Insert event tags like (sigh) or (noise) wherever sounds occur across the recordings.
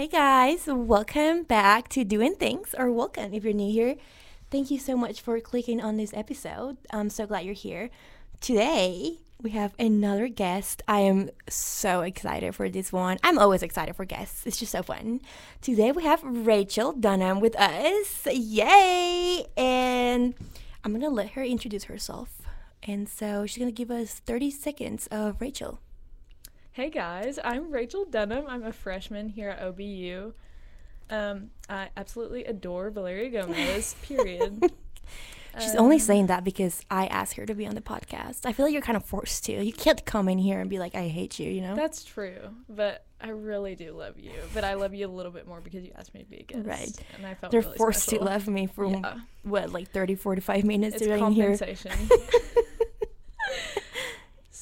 Hey guys, welcome back to Doing Things, or welcome if you're new here. Thank you so much for clicking on this episode. I'm so glad you're here. Today, we have another guest. I am so excited for this one. I'm always excited for guests, it's just so fun. Today, we have Rachel Dunnam with us. Yay! And I'm gonna let her introduce herself. And so, she's gonna give us 30 seconds of Rachel. Hey guys, I'm Rachel Dunnam. I'm a freshman here at OBU. Um, I absolutely adore Valeria Gomez, period. (laughs) She's only Um, saying that because I asked her to be on the podcast. I feel like you're kind of forced to. You can't come in here and be like, I hate you, you know? That's true, but I really do love you. But I love you a little bit more because you asked me to be a guest. Right. And I felt They're really forced special. to love me for Yeah, what, like 30, 45 minutes it's during here. (laughs) (laughs)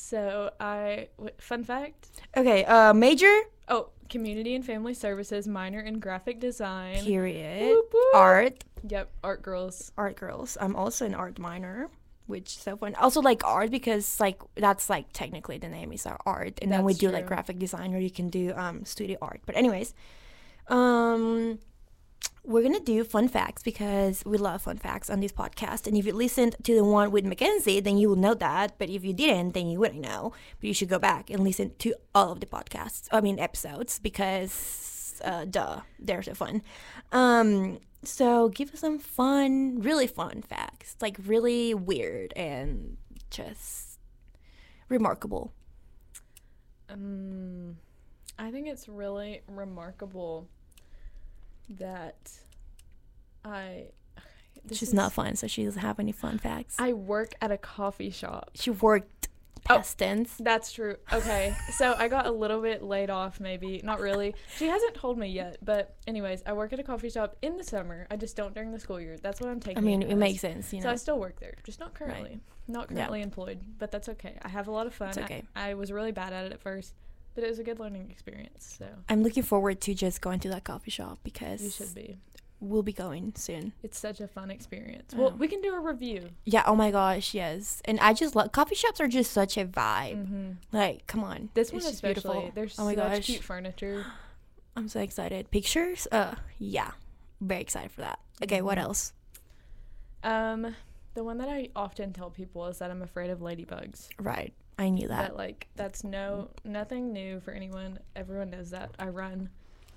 so I, w- fun fact. Okay, uh, major, Oh, community and family services, minor in graphic design. period. Whoop, whoop. Art, Yep, art girls. art girls. I'm also an art minor, which is so fun. Also like art because like that's like technically the name is our art, and then we That's do like graphic design or you can do um studio art. But anyways, um. We're gonna do fun facts because we love fun facts on this podcast. And if you listened to the one with Mackenzie, then you will know that. But if you didn't, then you wouldn't know. But you should go back and listen to all of the podcasts. I mean episodes because uh, duh, they're so fun. Um, so give us some fun, really fun facts, like really weird and just remarkable. Um, I think it's really remarkable that I. She's is- not fun, so she doesn't have any fun facts. I work at a coffee shop. she worked Oh. past tense. That's true. Okay, so I got a little bit laid off, maybe. Not really. She hasn't told me yet, but anyways, I work at a coffee shop in the summer. I just don't during the school year. That's what I'm taking. I mean, it makes sense, you So. I still work there, just not currently. Not Yeah. currently employed, but that's okay. I have a lot of fun. It's I- okay. I, was really bad at it at first, but it was a good learning experience. So I'm looking forward to just going to that coffee shop because you should be. we'll be going soon. It's such a fun experience. Well, we can do a review. Yeah. Oh my gosh. Yes. And I just love coffee shops are just such a vibe. hmm Like, come on. This one especially. beautiful. There's Oh my gosh. cute furniture. (gasps) I'm so excited. Pictures? Uh, yeah. Very excited for that. Okay. What Mhm. else? Um, the one that I often tell people is that I'm afraid of ladybugs. Right. I knew that. That like that's no nothing new for anyone. Everyone knows that. I run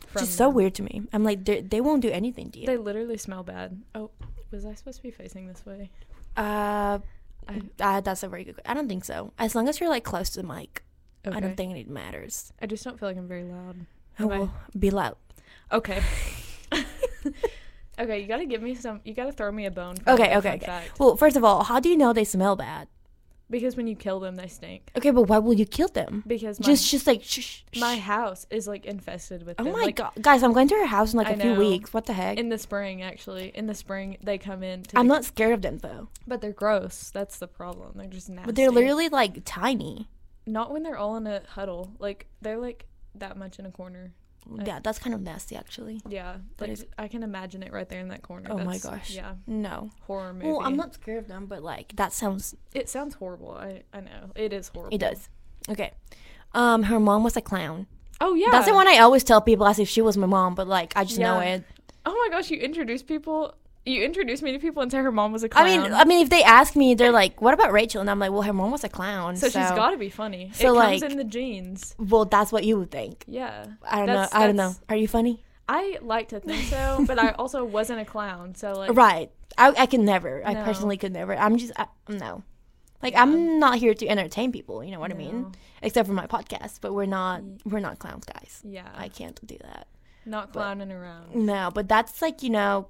from Just so them. weird to me. I'm like, they they won't do anything to you. They literally smell bad. Oh, was I supposed to be facing this way? uh, I uh, that's a very good. I don't think so. As long as you're like close to the mic, okay. I don't think it matters. I just don't feel like I'm very loud. Oh, well, be loud. Okay. (laughs) okay, you gotta give me some. You gotta throw me a bone. For Okay, okay, okay. Fact. Well, first of all, how do you know they smell bad? Because when you kill them, they stink. Okay, but why will you kill them? Because my, Just, just like, shh, shh, my house is like infested with Oh them. my like, god, guys! I'm going to her house in like I a few know. weeks. What the heck? In the spring, actually, in the spring they come in. To I'm the- not scared of them though, but they're gross. That's the problem. They're just nasty. but they're literally like tiny. not when they're all in a huddle. Like they're like that much in a corner. Yeah, that's kind of nasty actually. Yeah, That like is- I can imagine it right there in that corner. Oh my gosh. Yeah, No. horror movie. Well, I'm not scared of them, but like that sounds. It sounds horrible. I I know it is horrible. It does. Okay. Um, her mom was a clown. Oh yeah, That's the one I always tell people as if she was my mom, but like I just know it. Oh my gosh, you introduce people. You introduce me to people and say her mom was a clown. I mean, I mean, if they ask me, they're like, "What about Rachel?" And I'm like, "Well, her mom was a clown." so, So, she's got to be funny. so, it like- comes in the genes. Well, that's what you would think. Yeah. I don't That's- know. I don't know. Are you funny? I like to think so, (laughs) but I also wasn't a clown. So like, right. I I can never. I personally could never. I'm just I, no. Like Yeah. I'm not here to entertain people. You know what I mean? Except for my podcast, but we're not. We're not clowns, guys. Yeah. I can't do that. not but- clowning around. No, but that's like you know,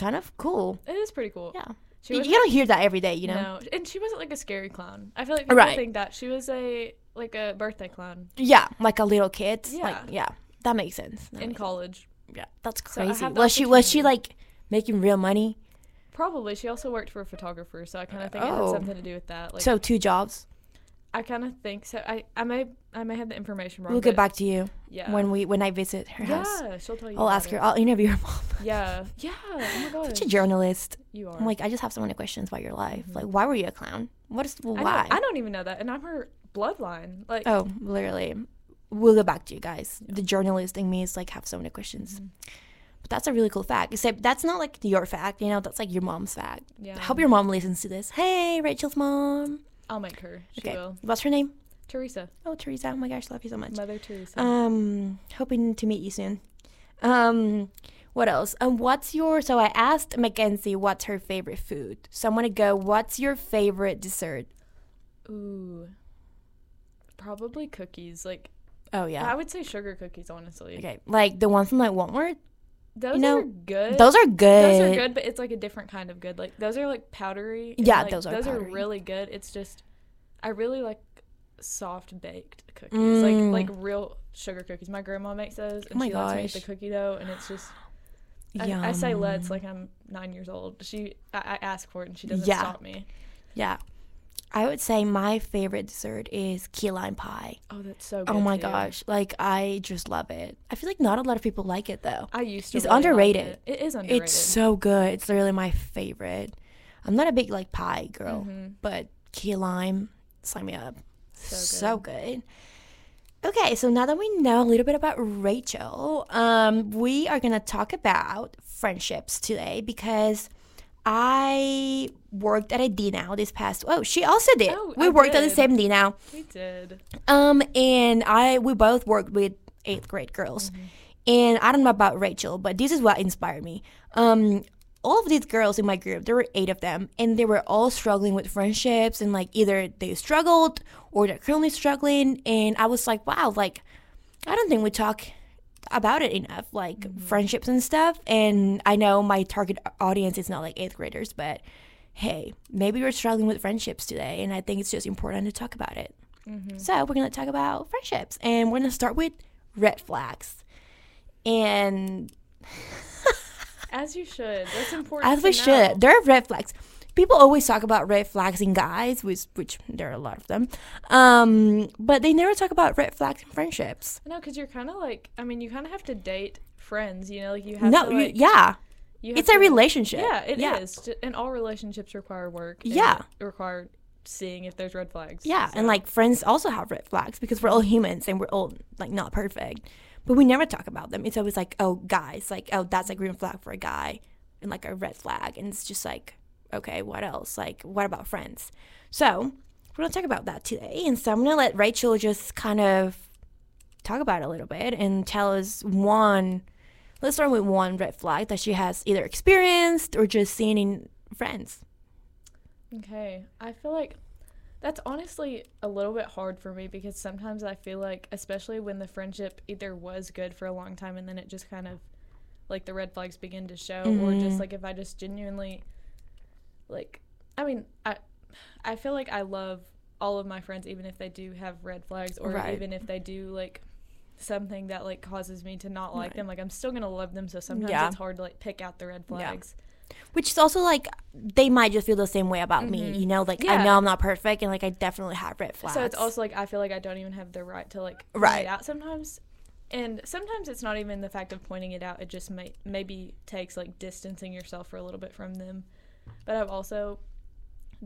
kind of cool. It is pretty cool. Yeah. She You, don't hear that every day, you know. No, and she wasn't like a scary clown. I feel like people Right. think that she was a like a birthday clown Yeah, like a little kid. Yeah. Like yeah, that makes sense. That in makes college. sense. Yeah, that's crazy. the was she was she like making real money? Probably she also worked for a photographer, so I kind of think it Oh. had something to do with that. Like so two jobs. I kind of think so. I I may I may have the information wrong. We'll get back to you Yeah. when we when I visit her yeah, house. she'll tell you. I'll ask her. I'll interview her mom. (laughs) Yeah. Yeah. Oh my god. Such a journalist. You are. I'm like, I just have so many questions about your life. Mhm. Like, why were you a clown? What is well, I why? don't, I don't even know that, and I'm her bloodline. Like oh, literally. we'll get back to you guys. The journalist in me is like have so many questions. But that's a really cool fact. Except that's not like your fact, you know, that's like your mom's fact. Yeah. I hope your mom listens to this. Hey, Rachel's mom. I'll make her. She Okay. will. What's her name? Teresa. Oh, Teresa. Oh my gosh, love you so much. Mother Teresa. Um, hoping to meet you soon. Um, what else? Um, what's your? So I asked Mackenzie what's her favorite food. So I'm gonna go. What's your favorite dessert? Ooh. Probably cookies. Like Oh yeah. I would say sugar cookies, honestly. Okay, like the ones from like Walmart. Those know, are good. Those are good. Those are good, but it's like a different kind of good. Like those are like powdery. Yeah, like, those are those powdery. are really good. It's just I really like soft baked cookies, Mm. like like real sugar cookies. My grandma makes those, and my she lets me eat the cookie dough, and it's just. I, I say let's like I'm nine years old. She I, I ask for it and she doesn't Yeah. stop me. Yeah. I would say my favorite dessert is key lime pie. Oh, that's so good. Oh my too. gosh, like I just love it. I feel like not a lot of people like it though. I used to. It's really underrated. it. It is underrated. It's so good. It's literally my favorite. I'm not a big like pie girl, Mhm. but key lime, sign me up. So good. So good. Okay, so now that we know a little bit about Rachel, um, we are gonna talk about friendships today because I worked at a D now this past. Oh, she also did. Oh, we I worked at the did. same D now. We did. Um, and I we both worked with eighth grade girls, and I don't know about Rachel, but this is what inspired me. Um, all of these girls in my group, there were eight of them, and they were all struggling with friendships, and like either they struggled or they're currently struggling, and I was like, wow, like I don't think we talk about it enough, like mm-hmm. friendships and stuff. And I know my target audience is not like eighth graders, but hey, maybe you're struggling with friendships today, and I think it's just important to talk about it. Mm-hmm. So we're gonna talk about friendships, and we're gonna start with red flags. And As you should. That's (laughs) important. as we know. should, there are red flags. People always talk about red flags in guys, which which there are a lot of them, um, but they never talk about red flags in friendships. No, because you're kind of like. I mean, you kind of have to date friends. You know, like you have No, to you- like. yeah, you it's a relationship. Yeah, it is. yeah. Ju- And all relationships require work. Yeah. Require seeing if there's red flags. Yeah, and like friends also have red flags because we're all humans and we're all like not perfect, but we never talk about them. It's always like, oh, guys, like, oh, that's a green flag for a guy, and like a red flag, and it's just like, okay, what else? Like, what about friends? So we're gonna talk about that today, and so I'm gonna let Rachel just kind of talk about it a little bit and tell us one. Let's start with one red flag that she has either experienced or just seen in friends. Okay. I feel like that's honestly a little bit hard for me because sometimes I feel like, especially when the friendship either was good for a long time and then it just kind of like the red flags begin to show, or just Mhm. like if I just genuinely like, I mean, I I feel like I love all of my friends even if they do have red flags or Right. even if they do like something that like causes me to not like Right. them like i'm still gonna love them so sometimes Yeah. it's hard to like pick out the red Yeah. flags which is also like they might just feel the same way about me mm-hmm. you know like i know i'm not perfect and like i definitely have red flags So it's also like I feel like I don't even have the right to like point Right. it out sometimes. And sometimes it's not even the fact of pointing it out. It just may maybe takes like distancing yourself for a little bit from them. But I've also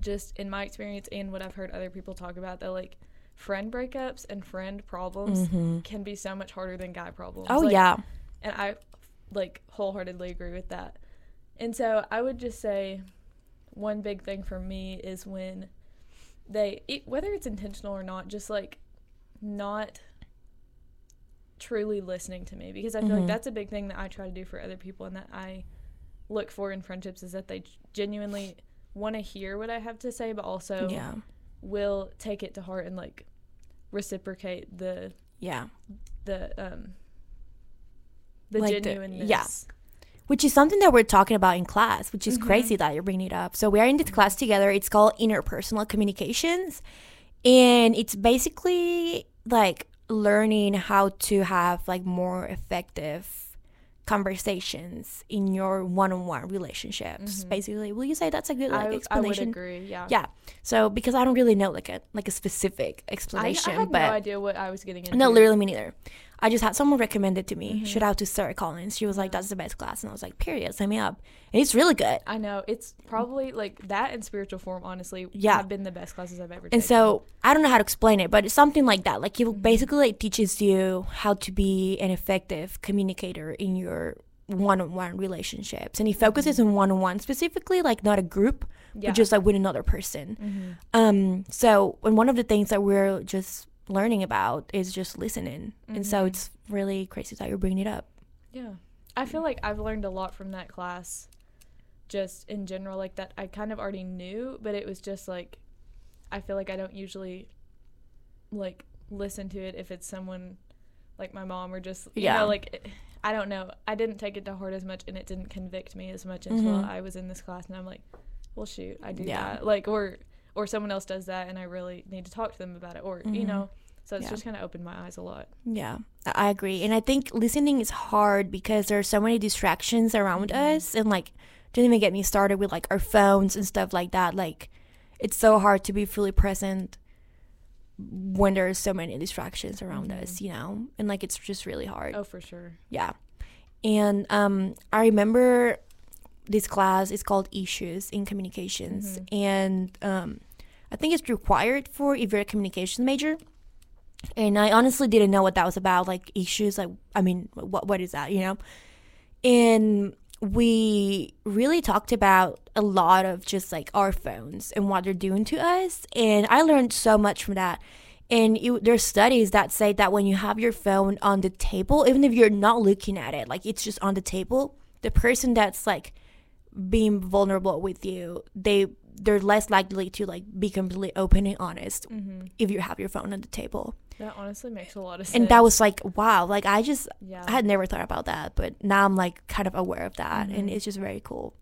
just in my experience and what I've heard other people talk about that like friend breakups and friend problems can be so much harder than guy problems. oh Like, yeah and I like wholeheartedly agree with that. And so I would just say one big thing for me is when they it, whether it's intentional or not just like not truly listening to me because I feel Mhm. like that's a big thing that I try to do for other people and that I look for in friendships is that they genuinely want to hear what I have to say but also yeah will take it to heart and like reciprocate the yeah the um the Like the- genuineness. yeah. which is something that we're talking about in class which is Mhm. crazy that you're bringing it up so we are in this class together it's called interpersonal communications and it's basically like learning how to have like more effective conversations in your one-on-one relationships Mhm. basically will you say that's a good like I, I would explanation agree. Yeah. yeah so because i don't really know like a like a specific I, I explanation had but no idea what I was getting into. no literally me neither I just had someone recommend it to me. Mhm. Shout out to Sarah Collins. She was like, "That's the best class," and I was like, "Period, sign me up." And it's really good. I know it's probably like that and spiritual form. Honestly, Yeah. have been the best classes I've ever. Done. And taken. so I don't know how to explain it, but it's something like that. Like it Mhm. basically like teaches you how to be an effective communicator in your one-on-one relationships, and it focuses on one-on-one specifically, like not a group, yeah, but just like with another person. Mhm. Um, so and one of the things that we're just learning about is just listening, and so Mhm. it's really crazy that you're bringing it up. yeah. I feel like I've learned a lot from that class, just in general, like that I kind of already knew, but it was just like, I feel like I don't usually, like listen to it if it's someone, like my mom or just you Yeah. know like. I don't know. I didn't take it to heart as much, and it didn't convict me as much until Mhm. I was in this class, and I'm like, well, shoot, I do Yeah. that. Like, or or someone else does that, and I really need to talk to them about it, or you Mhm. know. So it's Yeah. just kind of opened my eyes a lot. Yeah, I agree. And I think listening is hard because there are so many distractions around Mhm. us. And like, don't even get me started with like our phones and stuff like that. Like, it's so hard to be fully present when there's so many distractions around Mhm. us, you know? And like, it's just really hard. Oh, for sure. Yeah. And um, I remember this class is called Issues in Communications. Mhm. And um, I think it's required for if you're a communications major. And I honestly didn't know what that was about. Like issues, like I mean, what what is that? You know? And we really talked about a lot of just like our phones and what they're doing to us. And I learned so much from that. And it, there's studies that say that when you have your phone on the table, even if you're not looking at it, like it's just on the table, the person that's like being vulnerable with you, they they're less likely to like be completely open and honest Mm-hmm. if you have your phone on the table. That honestly makes a lot of sense. And that was like wow, like I just yeah. I had never thought about that, but now I'm like kind of aware of that, and Mhm. it's just very cool.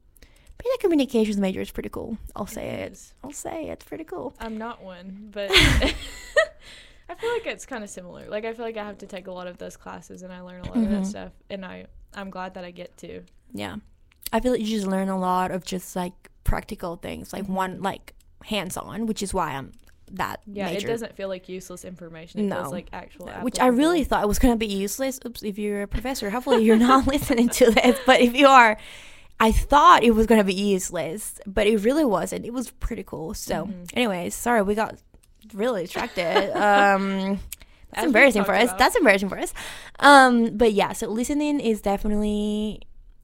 Being a communications major is pretty cool. I'll say it. is. I'll say it. it's pretty cool. I'm not one, but (laughs) (laughs) I feel like it's kind of similar. Like I feel like I have to take a lot of those classes, and I learn a lot of Mhm. that stuff, and I I'm glad that I get to. Yeah, I feel like you just learn a lot of just like practical things, like Mhm. one like hands on, which is why I'm that Yeah, major. it doesn't feel like useless information. It No. feels like actual. which I really thought was gonna be useless. Oops, if you're a professor, hopefully you're not (laughs) listening to this. But if you are, I thought it was gonna be useless, but it really wasn't. It was pretty cool. So, Mhm. anyways, sorry we got really distracted. (laughs) um, that's we embarrassing for us. about. That's embarrassing for us. Um, but yeah, so listening is definitely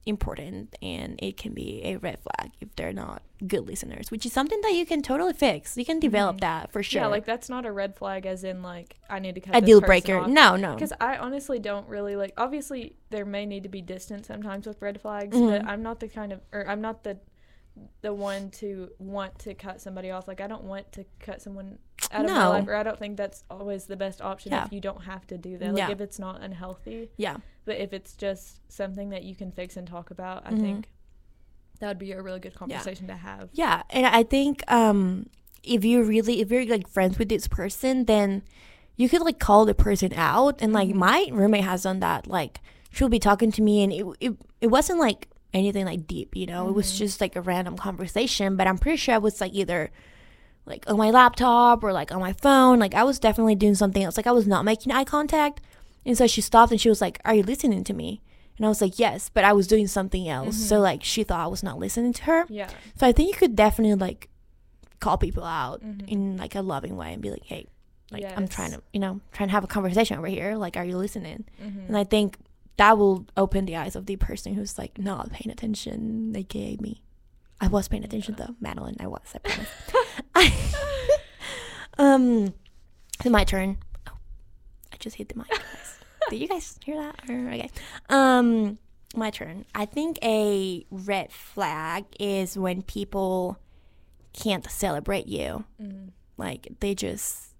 important, and it can be a red flag if they're not good listeners, which is something that you can totally fix. You can develop Mhm. that for sure. Yeah, like that's not a red flag, as in like I need to cut a deal breaker. off. No, no. Because I honestly don't really like. Obviously, there may need to be distance sometimes with red flags, Mhm. but I'm not the kind of, or I'm not the, the one to want to cut somebody off. Like I don't want to cut someone out of my life, or I don't think that's always the best option Yeah. if you don't have to do that. Like Yeah. if it's not unhealthy, Yeah. but if it's just something that you can fix and talk about, I Mhm. think that would be a really good conversation to have. Yeah, and I think um if you really if you're like friends with this person, then you could like call the person out and like Mhm. my roommate has done that. Like she'll be talking to me and it it, it wasn't like anything like deep, you know. It was Mhm. just like a random conversation, but I'm pretty sure I was like either like on my laptop or like on my phone. Like I was definitely doing something else. Like I was not making eye contact. And so she stopped and she was like, "Are you listening to me?" And I was like, "Yes," but I was doing something else. So Mhm. like she thought I was not listening to her. Yeah. So I think you could definitely like call people out Mhm. in like a loving way and be like, hey, like I'm trying to, you know, trying to have a conversation over here. Like, are you listening? Mhm. And I think that will open the eyes of the person who's like not paying attention, aka me. I was paying attention Yeah. though, Madeline. I was. I promise. (laughs) um, it's my turn. Oh, I just hit the mic. Did you guys hear that? Okay. Um, my turn. I think a red flag is when people can't celebrate you. Mhm. Like they just,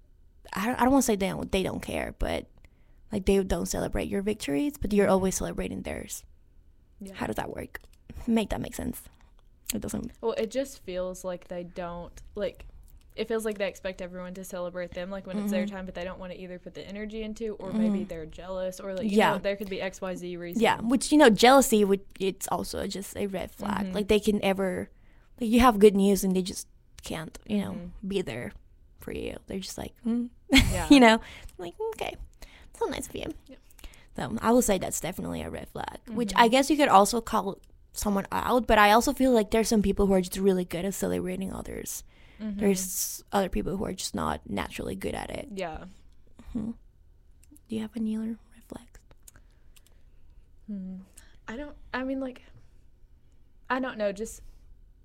I don't, I don't want to say they don't, they don't care, but like they don't celebrate your victories, but you're always celebrating theirs. Yeah. How does that work? Make that make sense? It doesn't. Well, it just feels like they don't like. It feels like they expect everyone to celebrate them, like when it's their Mhm. time, but they don't want to either put the energy into, or maybe Mhm. they're jealous, or like you Yeah. know, there could be X, Y, Z reason. Yeah, which you know, jealousy would it's also just a red flag. Mhm. Like they can ever, like you have good news and they just can't, you know, Mhm. be there for you. They're just like, mm. (laughs) Yeah. you know, like okay, so nice of you. Yep. So I will say that's definitely a red flag. Which Mm-hmm. I guess you could also call someone out, but I also feel like there's some people who are just really good at celebrating others. Mm-hmm. There's other people who are just not naturally good at it. yeah. Do you have any other red flags? Hmm. I don't. I mean, like, I don't know. Just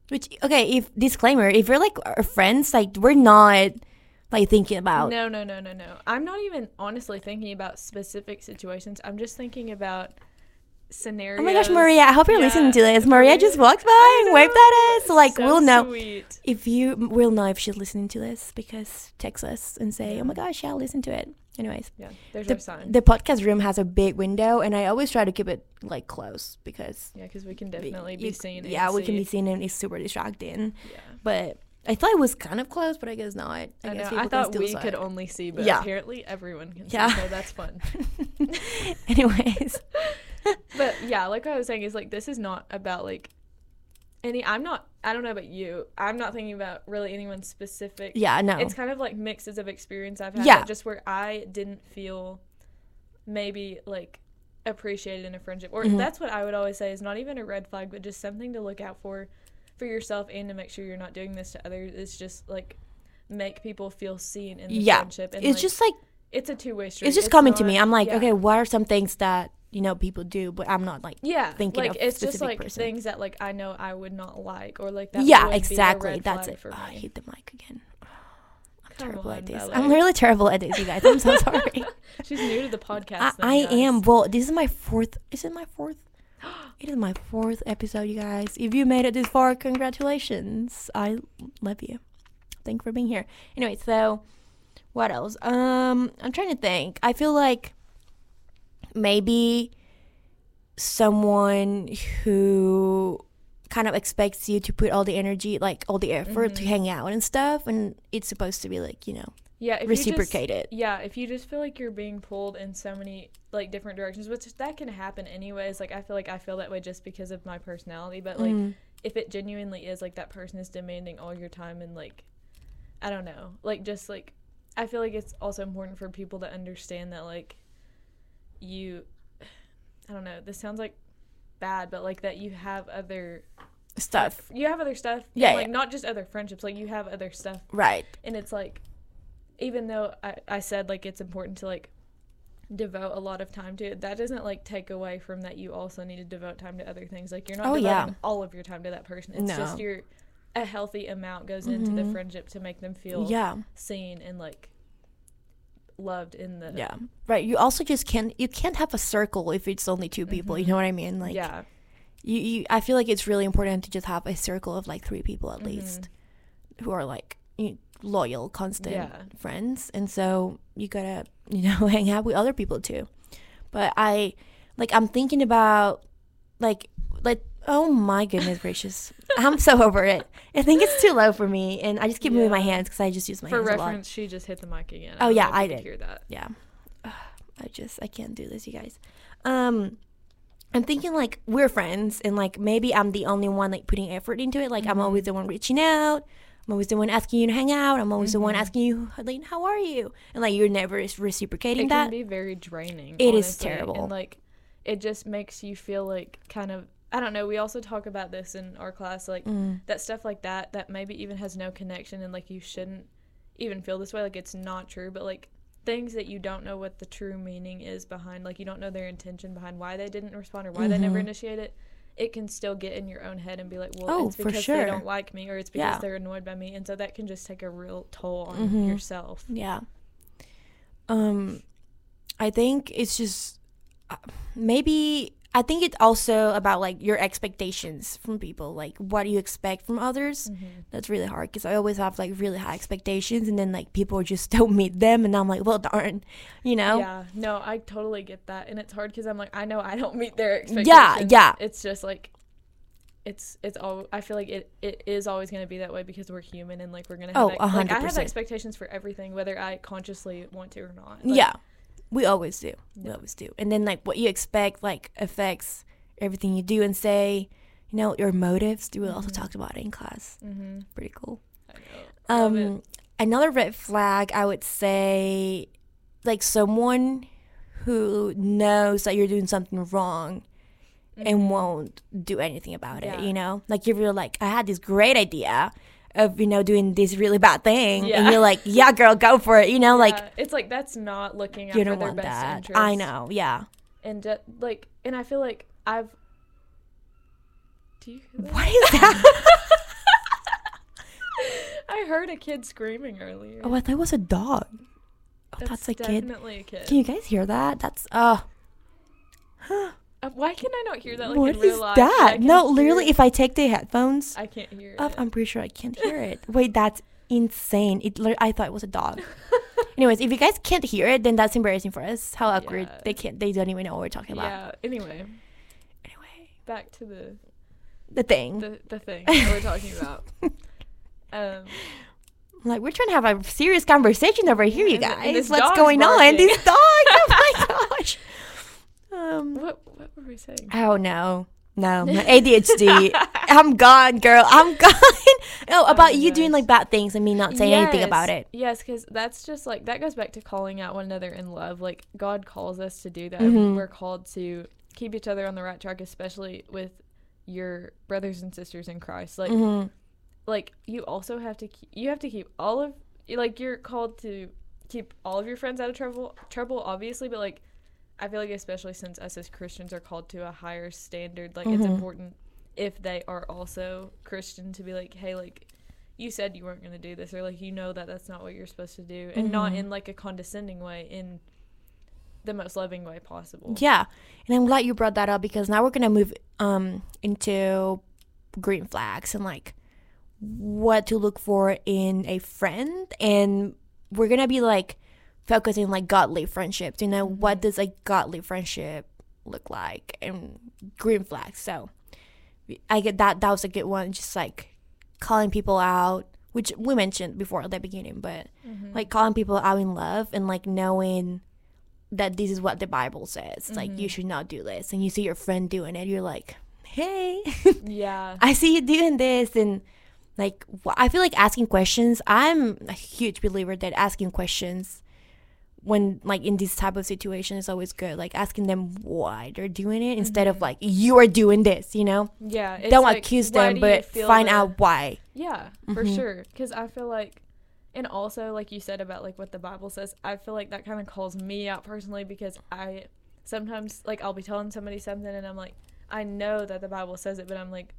Which okay, if disclaimer, if you're like our friends, like we're not like thinking about no, no, no, no, no. I'm not even honestly thinking about specific situations. I'm just thinking about scenarios. Oh my gosh, Maria! I hope you're Yeah, listening to this. Maria just walked by and waved at us. Like So we'll know Sweet. if you we'll know if she's listening to this because text us and say, "Oh my gosh, yeah, listen to it." Anyways, Yeah. There's the, sign. the podcast room has a big window, and I always try to keep it like close because yeah, because we can we- definitely you- be seen. Yeah, we can be seen, and it's super distracting. Yeah. But I thought it was kind of close, but I guess not. I, I, guess know. I thought we could it. only see, but Yeah. apparently everyone can Yeah. see. So that's fun. (laughs) (laughs) Anyways, but yeah, like what I was saying is like this is not about like any. I'm not. I don't know about you. I'm not thinking about really anyone specific. yeah, no, It's kind of like mixes of experience I've had. Yeah. Just where I didn't feel maybe like appreciated in a friendship, or Mhm. that's what I would always say is not even a red flag, but just something to look out for for yourself and to make sure you're not doing this to others. It's just like make people feel seen in the Yeah. friendship. And it's like, just like it's a two way street. it's just coming to me. I'm like, yeah. okay, what are some things that you know people do, but I'm not like. Yeah, thinking like of it's just like person. things that like I know I would not like or like that. yeah, would be a exactly. That's it. For Oh, I hate the mic again. I'm Come terrible on, at this. I'm really terrible at this, you guys. I'm so (laughs) sorry. She's new to the podcast. I, I am. Well, this is my fourth. Is it my fourth? (gasps) It is my fourth episode, you guys. If you made it this far, congratulations. I love you. Thank you for being here. Anyway, so what else? Um, I'm trying to think. I feel like maybe someone who kind of expects you to put all the energy, like all the effort to Mhm. hang out and stuff, and it's supposed to be like you know Yeah, if you just- reciprocated. yeah, if you just feel like you're being pulled in so many like different directions, which that can happen anyways. Like I feel like I feel that way just because of my personality, but like Mhm. if it genuinely is like that person is demanding all your time and like I don't know, like just like I feel like it's also important for people to understand that like you I don't know, this sounds like bad, but like that you have other stuff. You have other stuff. and, Yeah, like yeah. not just other friendships, like you have other stuff Right. and it's like even though I, I said like it's important to like devote a lot of time to it that doesn't like take away from that you also need to devote time to other things like you're not Oh, devoting yeah. all of your time to that person it's just No. your a healthy amount goes into the Mhm. friendship to make them feel Yeah. seen and like loved in the Yeah. Right. You also just can't you can't have a circle if it's only two people. You Mhm. know what I mean? Like yeah you, you I feel like it's really important to just have a circle of like three people at Mhm. least who are like you loyal, constant Yeah. friends. And so you gotta, (laughs) you know, hang out with other people too. But I like I'm thinking about like like oh my goodness gracious. (laughs) I'm so over it. I think it's too low for me and I just keep moving my hands because I just use my for hands a lot. reference she just hit the mic again Oh, don't yeah, know if you I did. hear that yeah (sighs) i just i can't do this you guys um i'm thinking like we're friends and like maybe i'm the only one like putting effort into it like i'm Mhm. always the one reaching out i'm always the one asking you to hang out i'm always the one Mhm. asking you like how are you and like you're never reciprocating it that can be very draining. It is honestly, terrible. and like it just makes you feel like kind of I don't know. We also talk about this in our class, like Mm. that stuff like that that maybe even has no connection and like you shouldn't even feel this way. Like it's not true, but like things that you don't know what the true meaning is behind, like you don't know their intention behind why they didn't respond or why they never Mhm. initiate it. It can still get in your own head and be like, well, Oh, it's because sure. they don't like me or it's because Yeah. they're annoyed by me, and so that can just take a real toll on Mhm. yourself. yeah um i think it's just uh, maybe i think it's also about like your expectations from people like what do you expect from others mm-hmm. that's really hard because I always have like really high expectations, and then like people just (laughs) don't meet them, and I'm like, well, darn, you know? Yeah, no, I totally get that, and it's hard because I'm like, I know I don't meet their expectations. Yeah, yeah. It's just like, it's it's all. I feel like it it is always going to be that way because we're human and like we're gonna have Oh, ex- a like hundred I have expectations for everything, whether I consciously want to or not. Like, yeah, we always do, we always do, and then like what you expect like affects everything you do and say. You know your motives. We also Mhm. talked about it in class. Mm-hmm. Pretty cool. I know. Love it. Um, another red flag I would say, like someone who knows that you're doing something wrong and won't do anything about it, Mm-hmm. You know? Like if you're like, I had this great idea of, you know, doing this really bad thing Yeah. and you're like, yeah, girl, go for it, you know, like it's like that's not looking out you don't their want best that. interest. I know, yeah. and ju- like, and I feel like I've. Do you? What is that? (laughs) I heard a kid screaming earlier. oh, I thought it was a dog. Oh, that's, a kid. definitely a kid. Can you guys hear that? That's uh (gasps) Uh, why can I not hear that? Like what in is life? That? No, literally it. if I take the headphones I can't hear up, it. I'm pretty sure I can't hear it. Wait, that's insane. It I thought it was a dog. (laughs) Anyways, if you guys can't hear it, then that's embarrassing for us. How awkward. Yeah. They can't they don't even know what we're talking about. yeah. Anyway, Anyway, back to the the thing. the, the thing (laughs) that we're talking about. Um, like we're trying to have a serious conversation over here, you guys. and this What's going on? barking. These dogs. Oh my (laughs) gosh. Um what what were we saying? Oh no. No, (laughs) my ADHD. I'm gone, girl. I'm (laughs) gone. oh, about Oh, you doing like bad things and me not saying anything about it. Yes, because that's just like that goes back to calling out one another in love. Like God calls us to do that. Mhm. We're called to keep each other on the right track, especially with your brothers and sisters in Christ. Like, Mhm. like you also have to keep, you have to keep all of like you're called to keep all of your friends out of trouble. Trouble, obviously, but like I feel like especially since us as Christians are called to a higher standard, like it's Mhm. important if they are also Christian to be like, hey, like you said you weren't going to do this or like you know that that's not what you're supposed to do and not Mhm. in like a condescending way in the most loving way possible. Yeah, and I'm glad you brought that up because now we're gonna move um into green flags and like what to look for in a friend, and we're gonna be like focusing like godly friendships. You know, what does a godly friendship look like, and green flags. So I get that. That was a good one. Just like calling people out, which we mentioned before at the beginning, but Mhm. like calling people out in love and like knowing that this is what the Bible says. Like Mm-hmm. you should not do this, and you see your friend doing it, you're like, hey, (laughs) yeah. I see you doing this, and like I feel like asking questions. I'm a huge believer that asking questions when like in this type of situation is always good. Like asking them why they're doing it instead of like you are doing this. You know, Yeah. Mm-hmm. it's don't like, accuse them, do but find the- out why. Yeah, for Mhm. sure. Because I feel like, and also like you said about like what the Bible says, I feel like that kind of calls me out personally because I sometimes like I'll be telling somebody something and I'm like, I know that the Bible says it, but I'm like,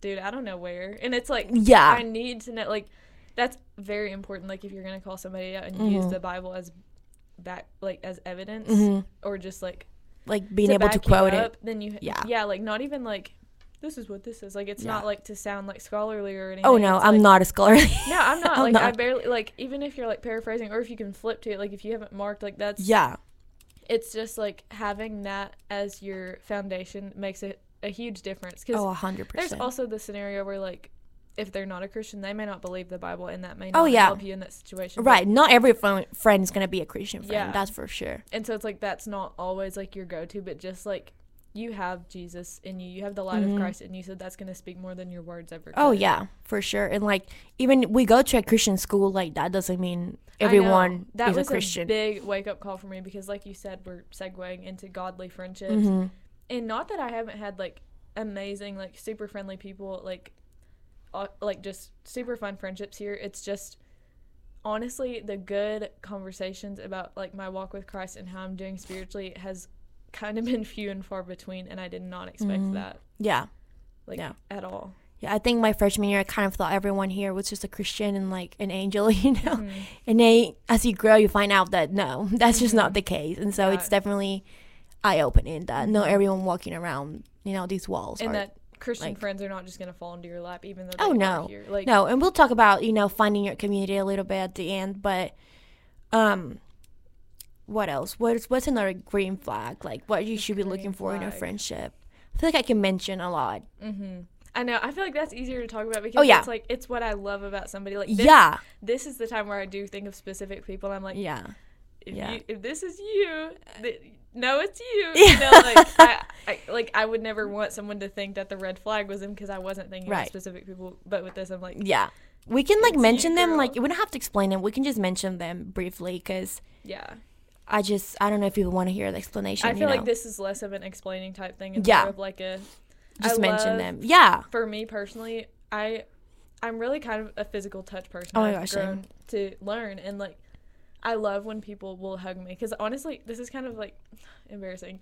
dude, I don't know where. And it's like, Yeah. I need to know. Like, that's very important. Like if you're gonna call somebody out and use Mhm. the Bible as back like as evidence Mhm. or just like Like being able to back you quote it. up, then you Yeah. yeah like not even like this is what this is like it's Yeah. not like to sound like scholarly or anything Oh no, It's I'm like- not a scholarly. (laughs) no i'm not (laughs) I'm like i not. barely like even if you're like paraphrasing or if you can flip to it like if you haven't marked like that's yeah. it's just like having that as your foundation makes it a huge difference because Oh, a hundred there's also the scenario where like if they're not a christian they may not believe the bible and that may not Oh, yeah. help you in that situation but- Right. Not every friend, is gonna be a Christian friend. Yeah. That's for sure. and so it's like that's not always like your go-to but just like you have jesus in you you have the light Mhm. of christ in you so that's going to speak more than your words ever Could. Oh yeah, for sure. And like even we go to a Christian school, like that doesn't mean everyone that is was a Christian. big wake-up call for me because like you said we're segueing into godly friendships hmm and not that i haven't had like amazing like super friendly people like uh, like just super fun friendships here it's just honestly the good conversations about like my walk with christ and how i'm doing spiritually has kind of (laughs) been few and far between and i did not expect Mhm. that Yeah, like Yeah. at all yeah. I think my freshman year, I kind of thought everyone here was just a Christian and like an angel, (laughs) you know. Mhm. And they, as you grow, you find out that no, (laughs) that's just not Mhm. the case. And so Yeah. it's definitely eye opening that not Mhm. everyone walking around, you know, these walls and are that christian like- friends are not just going to fall into your lap even though Oh, no. here like no and we'll talk about you know finding your community a little bit at the end but um what else what's what's another green flag like what you should be looking for in a friendship i feel like i can mention a lot hmm I know. I feel like that's easier to talk about because Oh, yeah. it's like it's what I love about somebody. Like this, yeah this is the time where I do think of specific people. I'm like, yeah if, yeah. you, if this is you, th- no, it's you. (laughs) Yeah. You know, like I, I, like I would never want someone to think that the red flag was him because I wasn't thinking Right. of specific people. But with this, I'm like, yeah we can like mention them girl. like we don't have to explain them we can just mention them briefly because yeah, I just I don't know if people want to hear the explanation. I feel know? like this is less of an explaining type thing and Yeah. more of like a just I mention love- them. Yeah. for me personally, I I'm really kind of a physical touch person. Oh my I've gosh, to learn and like I love when people will hug me because honestly, this is kind of like (sighs) embarrassing.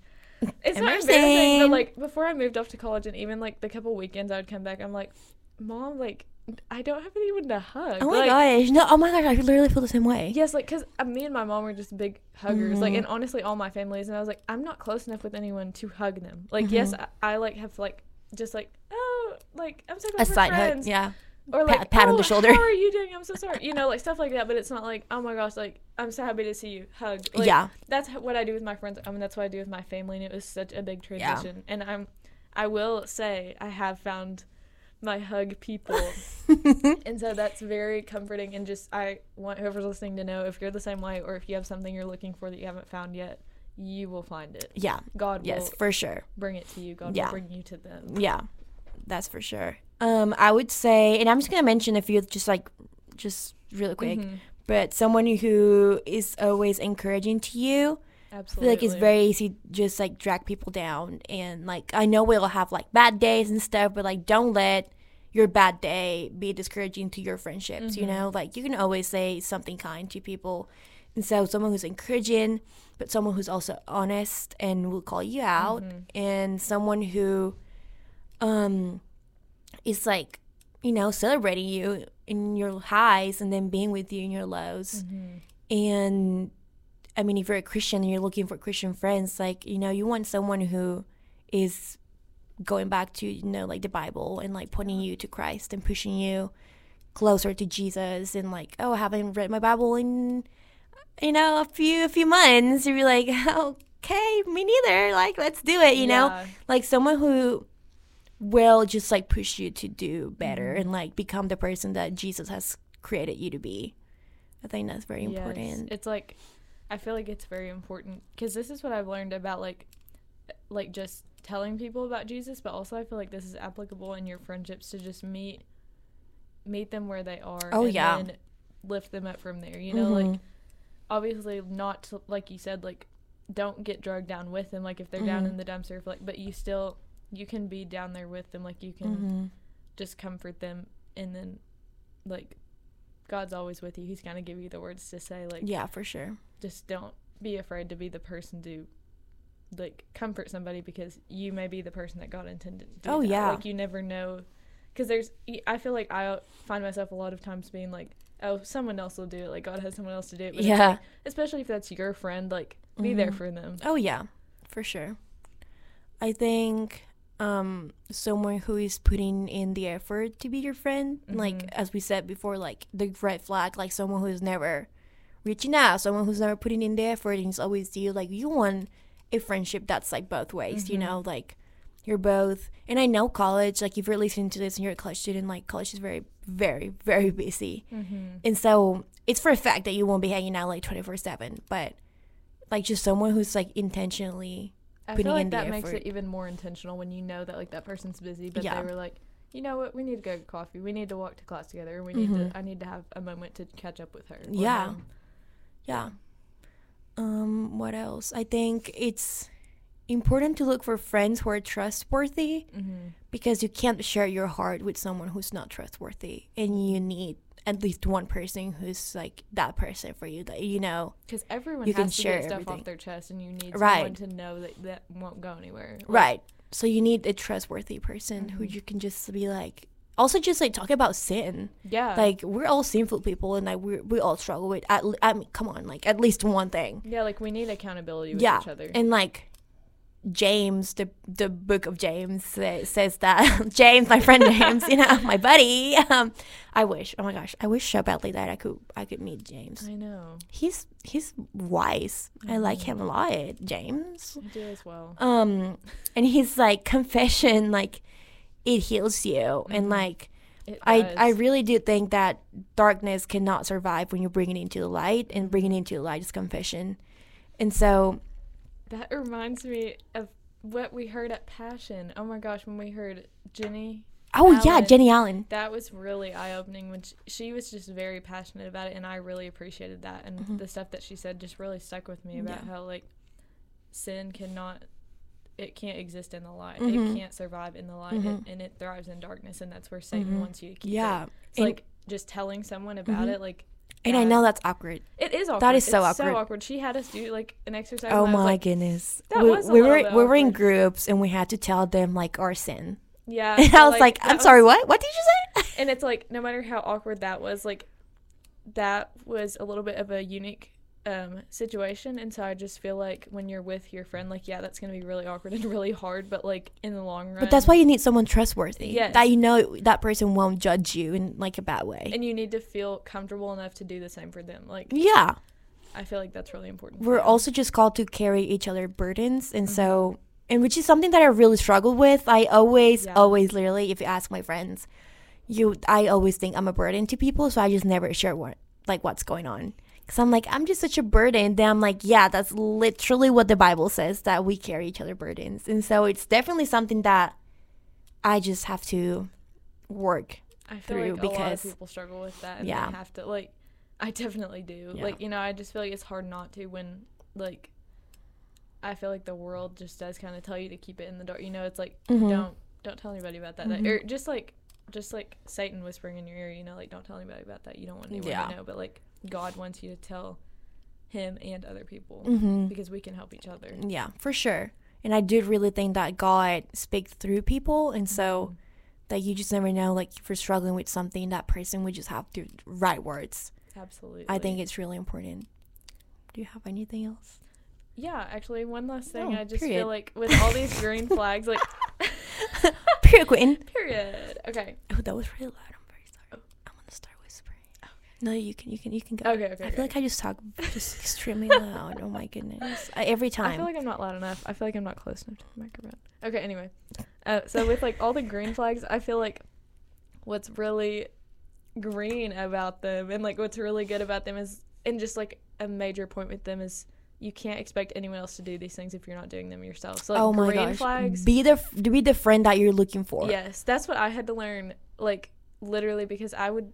It's not embarrassing, but like before I moved off to college and even like the couple weekends I would come back, I'm like, Mom, like I don't have anyone to hug. Oh my like, gosh. No. Oh my gosh. I literally feel the same way. Yes, like because uh, me and my mom were just big huggers, like, Mhm. and honestly, all my families. And I was like, I'm not close enough with anyone to hug them. Like, yes, Mhm. I, I like have like just like oh, like I'm so glad A we're side hug. Yeah. Or pat- like pat on "Oh, the shoulder." How are you doing? I'm so sorry. You know, like stuff like that. But it's not like oh my gosh, like I'm so happy to see you. Hug. Like, yeah. that's what I do with my friends. I mean, that's what I do with my family, and it was such a big transition. Yeah. And I'm, I will say, I have found my hug people, (laughs) and so that's very comforting. And just I want whoever's listening to know if you're the same way, or if you have something you're looking for that you haven't found yet, you will find it. yeah. God Yes, will for sure. bring it to you. God Yeah. will bring you to them. Yeah, that's for sure. Um, I would say, and I'm just gonna mention a few, just like, just really quick. Mhm. But someone who is always encouraging to you, I Absolutely. feel like it's very easy to just like drag people down. And like, I know we'll have like bad days and stuff, but like, don't let your bad day be discouraging to your friendships. You Mhm. know, like you can always say something kind to people. And so, someone who's encouraging, but someone who's also honest and will call you out, Mhm. and someone who um is like you know celebrating you in your highs and then being with you in your lows. Mhm. and i mean if you're a christian and you're looking for christian friends like you know you want someone who is going back to you know like the bible and like pointing you to christ and pushing you closer to jesus and like oh i haven't read my bible in you know a few a few months. You'd be like (laughs) okay me neither. Like let's do it you know? Like someone who will just like push you to do better Mhm. and like become the person that Jesus has created you to be. I think that's very Yes. important. It's like I feel like it's very important because this is what I've learned about like like just telling people about Jesus, but also I feel like this is applicable in your friendships to just meet meet them where they are. Oh, and yeah. then lift them up from there. You know, Mhm. like obviously not to, like you said, like don't get drugged down with them. Like if they're down Mhm. in the dumpster, like but you still you can be down there with them. Like you can Mhm. just comfort them, and then like God's always with you. He's gonna give you the words to say. Like yeah, for sure. just don't be afraid to be the person to like comfort somebody because you may be the person that God intended to do Oh, that. yeah. like you never know because there's I feel like I find myself a lot of times being like oh someone else will do it like God has someone else to do it but Yeah. like- especially if that's your friend like be there Mhm. for them Oh yeah, for sure. I think um someone who is putting in the effort to be your friend, like Mhm. as we said before, like the red flag, like someone who's never reaching out, someone who's never putting in the effort and is always you. Like you want a friendship that's like both ways, you Mhm. know, like you're both. And I know college, like if you're listening to this and you're a college student, like college is very, very, very busy. mm-hmm. And so it's for a fact that you won't be hanging out like 24 7, but like just someone who's like intentionally. I feel like that makes effort. it even more intentional when you know that like that person's busy but Yeah. they were like you know what we need to go get coffee we need to walk to class together we need Mhm. to I need to have a moment to catch up with her Yeah. him. Yeah. Um, what else? I think it's important to look for friends who are trustworthy Mhm. because you can't share your heart with someone who's not trustworthy. And you need at least one person who's like that person for you that you know. Because everyone You has can to share get stuff everything. off their chest, and you need Right. someone to know that that won't go anywhere. Like, Right. So you need a trustworthy person who Mhm. you can just be like also just like talk about sin. Yeah. Like we're all sinful people and like we we all struggle with at le- I mean come on, like at least one thing. yeah, like we need accountability with yeah each other. and like james the the book of james sa- says that (laughs) james my friend james you know my buddy um i wish oh my gosh i wish so badly that i could i could meet james I know. he's he's wise i like Mhm. him a lot james I do as well. um and he's like confession like it heals you and Mhm. like I, I really do think that darkness cannot survive when you bring it into the light and bringing it into the light is confession and so that reminds me of what we heard at Passion. Oh my gosh, when we heard Jennie Oh yeah, Jennie Allen. that was really eye opening when she, she was just very passionate about it, and I really appreciated that. And Mhm. the stuff that she said just really stuck with me about Yeah. how like sin cannot, it can't exist in the light. Mhm. It can't survive in the light, Mhm. it, and it thrives in darkness, and that's where Satan Mhm. wants you to keep Yeah, it. It's and- like just telling someone about Mhm. it, like. And I know that's awkward. It is awkward. That is so It's awkward. so awkward. She had us do like an exercise. Oh was my like, goodness. that we, was we were we were in groups and we had to tell them like our sin. Yeah. (laughs) And I was like, that I'm sorry, what? What did you say? (laughs) And it's like no matter how awkward that was, like that was a little bit of a unique um, situation, and so I just feel like when you're with your friend, like yeah, that's gonna be really awkward (laughs) and really hard, but like in the long run, But that's why you need someone trustworthy. Yes. That you know that person won't judge you in like a bad way. and you need to feel comfortable enough to do the same for them. Like yeah. I feel like that's really important. We're also just called to carry each other burdens and so and which is something that I really struggle with. I always, Yeah. always literally if you ask my friends, you I always think I'm a burden to people, so I just never share what like what's going on. Cause I'm like, I'm just such a burden. Then I'm like, yeah, that's literally what the Bible says that we carry each other burdens. And so it's definitely something that I just have to work. I feel through like a lot of because- people struggle with that, and Yeah. they have to like. I definitely do. Yeah. Like you know, I just feel like it's hard not to when like. I feel like the world just does kind of tell you to keep it in the dark. You know, it's like Mhm. don't don't tell anybody about that. that- Mhm. Or just like just like Satan whispering in your ear. You know, like don't tell anybody about that. You don't want anyone Yeah. to know. But like God wants you to tell him and other people Mm-hmm. because we can help each other. Yeah, for sure. And I do really think that God speaks through people, and so that you just never know. Like if you're struggling with something, that person would just have the right words. Absolutely. I think it's really important. Do you have anything else? Yeah, actually, one last thing. No, I just period. feel like with all these green flags, like (laughs) Period, Quentin. (laughs) period. Okay. Oh, that was really loud. I'm very sorry. I'm gonna start whispering. No, you can, you can, you can go. Okay. Okay. I okay. feel like I just talk just (laughs) extremely loud. Oh my goodness! I, every time. I feel like I'm not loud enough. I feel like I'm not close enough to the microphone. Okay, anyway. Uh, so with like all the green flags, I feel like what's really green about them and like what's really good about them is and just like a major point with them is you can't expect anyone else to do these things if you're not doing them yourself. So like oh my green gosh! flags. Be the f- be the friend that you're looking for. Yes, that's what I had to learn like literally because I would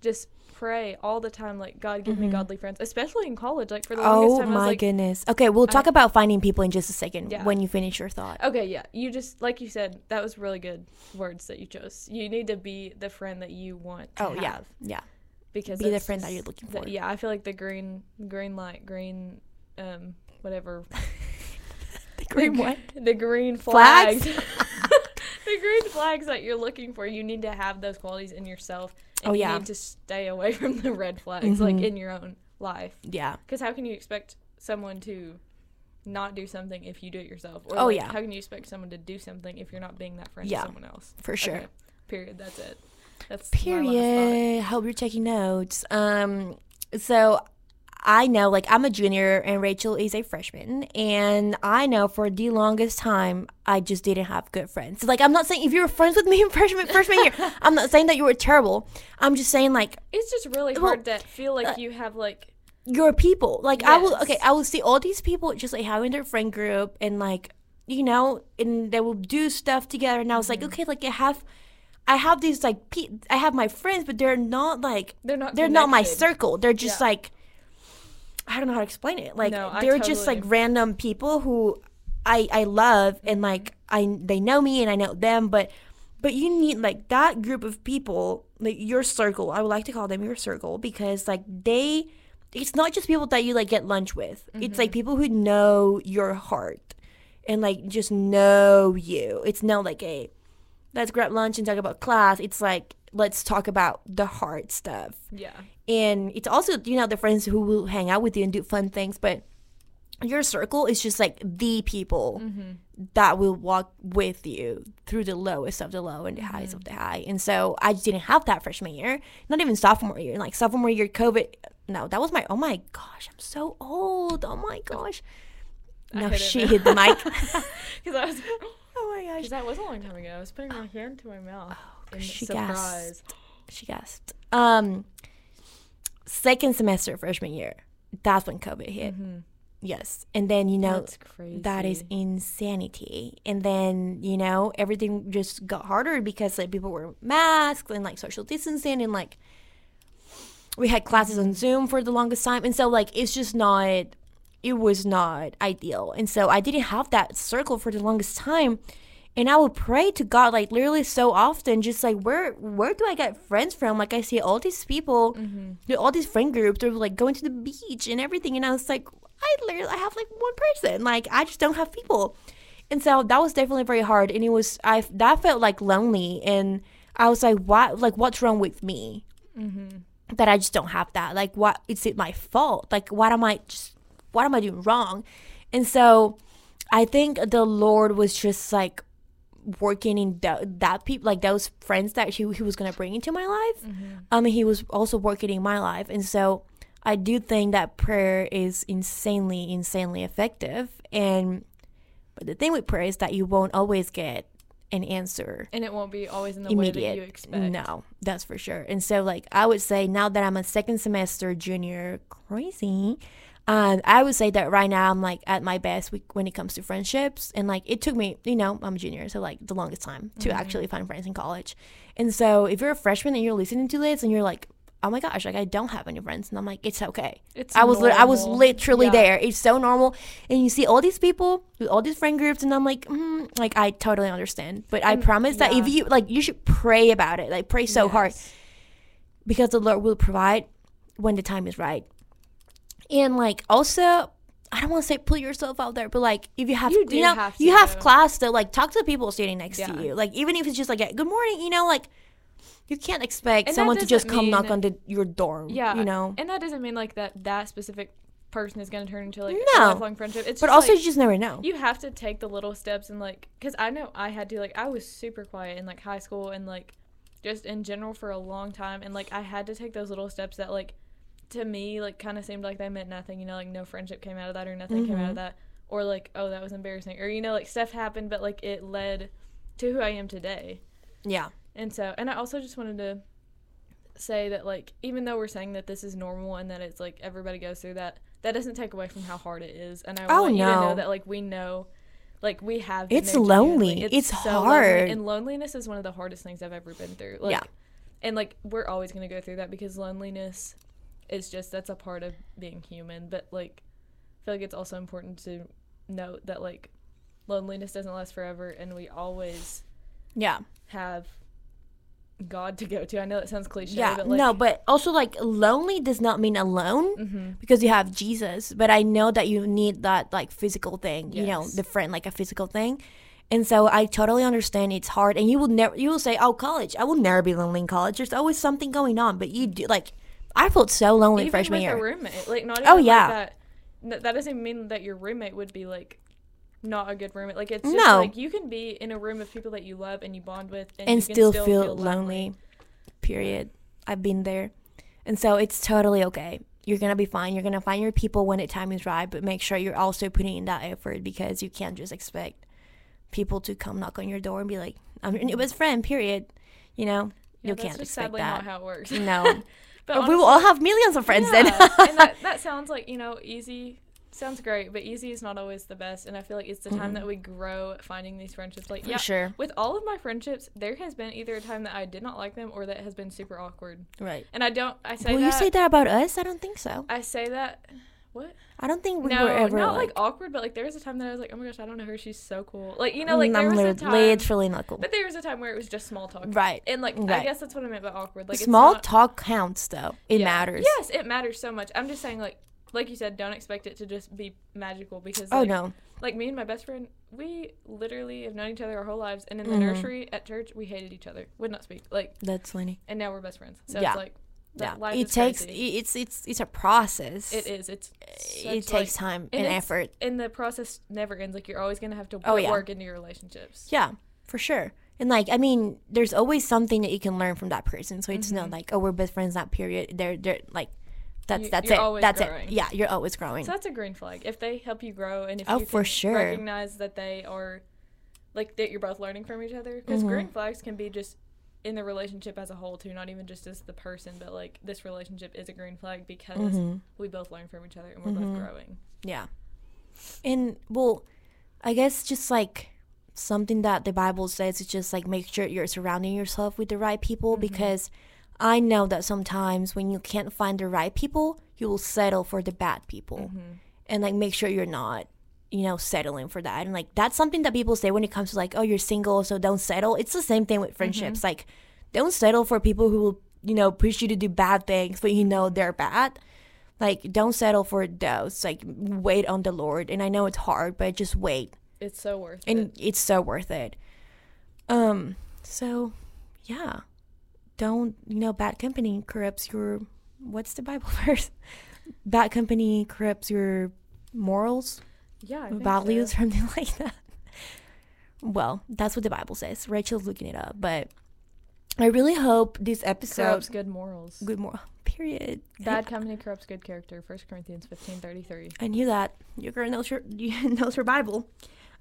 just pray all the time like God give me Mhm. godly friends, especially in college like for the longest Oh time I was my like goodness. Okay, we'll I- talk about finding people in just a second Yeah. when you finish your thought. Okay, yeah. You just like you said, that was really good words that you chose. You need to be the friend that you want to Oh, have. yeah. Yeah. Because Be the friend that you're looking the- for. yeah, I feel like the green green light, green um whatever (laughs) The green the, what? The green Flags? (laughs) the green flags that you're looking for, you need to have those qualities in yourself. And Oh, you yeah. need to stay away from the red flags like Mhm. in your own life. Yeah. Because how can you expect someone to not do something if you do it yourself? Or Oh, like, yeah. How can you expect someone to do something if you're not being that friend Yeah, to someone else? For sure. Okay, Period. That's it. That's my last thought. Period. Hope you're taking notes. Um, so I know, like, I'm a junior and Rachel is a freshman, and I know for the longest time I just didn't have good friends. Like, I'm not saying if you were friends with me (laughs) in freshman freshman year, (laughs) I'm not saying that you were terrible. I'm just saying like It's just really Well, hard to feel like uh, you have like your people. Like I will, okay, I will see all these people just like having their friend group and like you know, and they will do stuff together. And I was like, Mm-hmm. okay, like I have. I have these like pe- I have my friends, but they're not like they're not they're not my circle. They're just Yeah. like I don't know how to explain it. Like No, they're just like random people who I I love and like I they know me and I know them, but but you need like that group of people, like your circle. I would like to call them your circle because like they it's not just people that you like get lunch with. It's Mm-hmm. like people who know your heart and like just know you. It's not like a let's grab lunch and talk about class. It's like let's talk about the hard stuff. Yeah. and it's also you know the friends who will hang out with you and do fun things but your circle is just like the people Mm-hmm. that will walk with you through the lowest of the low and the highest Mm-hmm. of the high. And so i just didn't have that freshman year not even sophomore year. Like sophomore year covid no that was my oh my gosh i'm so old. Oh my gosh. No hit she hit the mic. (laughs) Because I was (laughs) oh my gosh. Because that was a long time ago. I was putting my hand to my mouth. In she gasped she gasped um second semester freshman year that's when covid hit Mm-hmm. Yes. And then, you know, That's crazy. that is insanity. And then, you know, everything just got harder because like people were masked and like social distancing and like we had classes on Zoom for the longest time. And so like it's just not it was not ideal. And so I didn't have that circle for the longest time. And I would pray to God like literally so often, just like where where do I get friends from? Like I see all these people, Mm-hmm. all these friend groups, they're like going to the beach and everything, and I was like, I literally I have like one person, like I just don't have people, and so that was definitely very hard, and it was I that felt like lonely, and I was like, what like what's wrong with me Mm-hmm. that I just don't have that? Like what is it my fault? Like what am I just what am I doing wrong? And so I think the Lord was just like working in that, that people like those friends that he, he was gonna bring into my life. Um, he was also working in my life, and so I do think that prayer is insanely, insanely effective. And but the thing with prayer is that you won't always get an answer And it won't be always in the way that you immediate. expect. No, that's for sure. And so, like, I would say now that I'm a second semester junior, crazy. Um, I would say that right now I'm like at my best when it comes to friendships, and like it took me, you know, I'm a junior, so like the longest time to Mm-hmm. actually find friends in college. And so, if you're a freshman and you're listening to this and you're like, oh my gosh, like I don't have any friends, and I'm like, it's okay. It's I was li- I was literally Yeah. there. It's so normal, and you see all these people with all these friend groups, and I'm like, mm, like I totally understand. But I And- promise that if you like, you should pray about it. Like pray so hard because the Lord will provide when the time is right. And like also, I don't want to say put yourself out there, but like if you have, You you, know, have you have class to like talk to the people sitting next Yeah. to you. Like even if it's just like a, good morning, you know, like you can't expect And someone to just come knock on the, your door. Yeah. you know. And that doesn't mean like that that specific person is going to turn into like No. a lifelong friendship. It's But also, like, you just never know. you have to take the little steps and like because i know i had to like i was super quiet in like high school and like just in general for a long time and like i had to take those little steps that like to me like kind of seemed like they meant nothing you know like no friendship came out of that or nothing came out of mm-hmm. that. Or like oh that was embarrassing. Or you know like stuff happened but like it led to who i am today. Yeah, and so and i also just wanted to say that like even though we're saying that this is normal and that it's like everybody goes through that that doesn't take away from how hard it is. And i Oh, want you to know that like we know like we have It's lonely. It's so lonely. hard. and loneliness is one of the hardest things i've ever been through. Like Yeah. and like we're always going to go through that because loneliness is just that's a part of being human but like i feel like it's also important to note that like loneliness doesn't last forever and we always yeah, have God to go to. I know that sounds cliche, yeah. but like, no, but also like lonely does not mean alone. hmm because you have Jesus. But I know that you need that like physical thing, you know, the friend like a physical thing. And so I totally understand it's hard. And you will never, you will say, "Oh, college. I will never be lonely in college. There's always something going on." But you do like, I felt so lonely even freshman with year. a roommate, like not oh, even Oh, like yeah. that. That doesn't mean that your roommate would be like not a good roommate. Like it's just No. like you can be in a room of people that you love and you bond with, and, and you can still, feel, lonely. Period. I've been there. And so it's totally okay. You're gonna be fine. You're gonna find your people when the time is right, but make sure you're also putting in that effort because you can't just expect people to come knock on your door and be like, "I'm your new best friend." Period. You know, Yeah, you that's can't just expect sadly that. not how it works. no, (laughs) but we will all have millions of friends then. And that, (laughs) that sounds like you know easy sounds great but easy is not always the best and i feel like it's the time that we grow finding these friendships like For sure. with all of my friendships there has been either a time that i did not like them or that has been super awkward Right. and i don't i say Will that you say that about us? I don't think so. i say that what I don't think we no were ever not like. like, awkward but like there was a time that i was like oh my gosh i don't know her she's so cool like you know like mm, there I'm was a time literally not cool. but there was a time where it was just small talk Right. and like i guess that's what i meant by awkward like it's Small not- talk counts though. It Yeah. matters. Yes, it matters so much. I'm just saying, like, like you said, don't expect it to just be magical because, Oh no. like me and my best friend, we literally have known each other our whole lives, and in the Mhm. nursery at church, we hated each other, would not speak, like, That's funny. and now we're best friends. So Yeah. it's like. That life It takes. crazy. It's it's it's a process. It is. It's. It takes like- time and and effort. and the process never ends. Like you're always gonna have to Oh, yeah. work into your relationships. Yeah, for sure. And like, I mean, there's always something that you can learn from that person. So it's not Mhm. like, oh, we're best friends, That period. They're they're like, that's You- that's it. That's growing. it. Yeah, you're always growing. So that's a green flag. If they help you grow, and if Oh, you for sure. recognize that they are, like that you're both learning from each other. Because Mhm. green flags can be just in the relationship as a whole too, not even just as the person, but like this relationship is a green flag because Mhm. we both learn from each other and we're Mhm. both growing. Yeah, And well, I guess just like something that the Bible says is just like make sure you're surrounding yourself with the right people Mm-hmm. because I know that sometimes when you can't find the right people, you will settle for the bad people. Mm-hmm. And like make sure you're not, you know, settling for that. And like that's something that people say when it comes to like, oh, you're single, so don't settle. It's the same thing with friendships. Mm-hmm. Like don't settle for people who will, you know, push you to do bad things, but you know they're bad like don't settle for those like wait on the lord and i know it's hard but just wait It's so worth and it. And it's so worth it um so yeah don't you know bad company corrupts your what's the bible (laughs) verse bad company corrupts your morals Yeah, I values so. something (laughs) like that well that's what the bible says rachel's looking it up but i really hope this episode corrupts good morals. good moral period Bad company corrupts good character. First Corinthians fifteen thirty three. I knew that. Your girl knows her (laughs) you knows her Bible.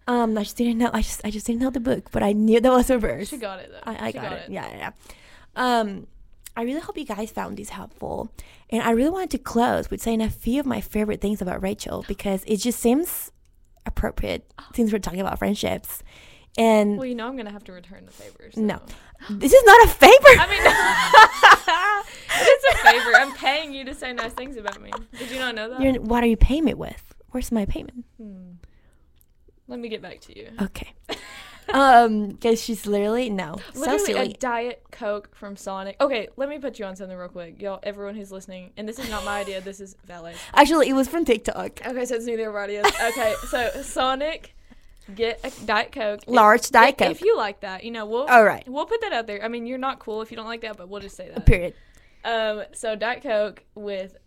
Um, I just didn't know. I just I just didn't know the book, but I knew that was a verse. She got it though. I, I she got, it. Yeah, yeah. yeah. Um, I really hope you guys found these helpful, and I really wanted to close with saying a few of my favorite things about Rachel because it just seems appropriate since we're talking about friendships. And Well, you know I'm gonna have to return the favor. So. no, this is not a favor. I mean, (laughs) it's a favor. I'm paying you to say nice things about me. Did you not know that? You're, what are you paying me with? Where's my payment? Hmm. Let me get back to you. Okay. (laughs) um, because she's literally no, so Literally a diet coke from Sonic. Okay, let me put you on something real quick, y'all. Everyone who's listening, and this is not my idea. This is Valet. Actually, it was from TikTok. Okay, so it's neither of our ideas. Okay, so Sonic, get a diet coke. Large Diet if, Coke. If you like that, you know, we'll All right. we'll put that out there. I mean, you're not cool if you don't like that, but we'll just say that. Period. Um, so diet coke with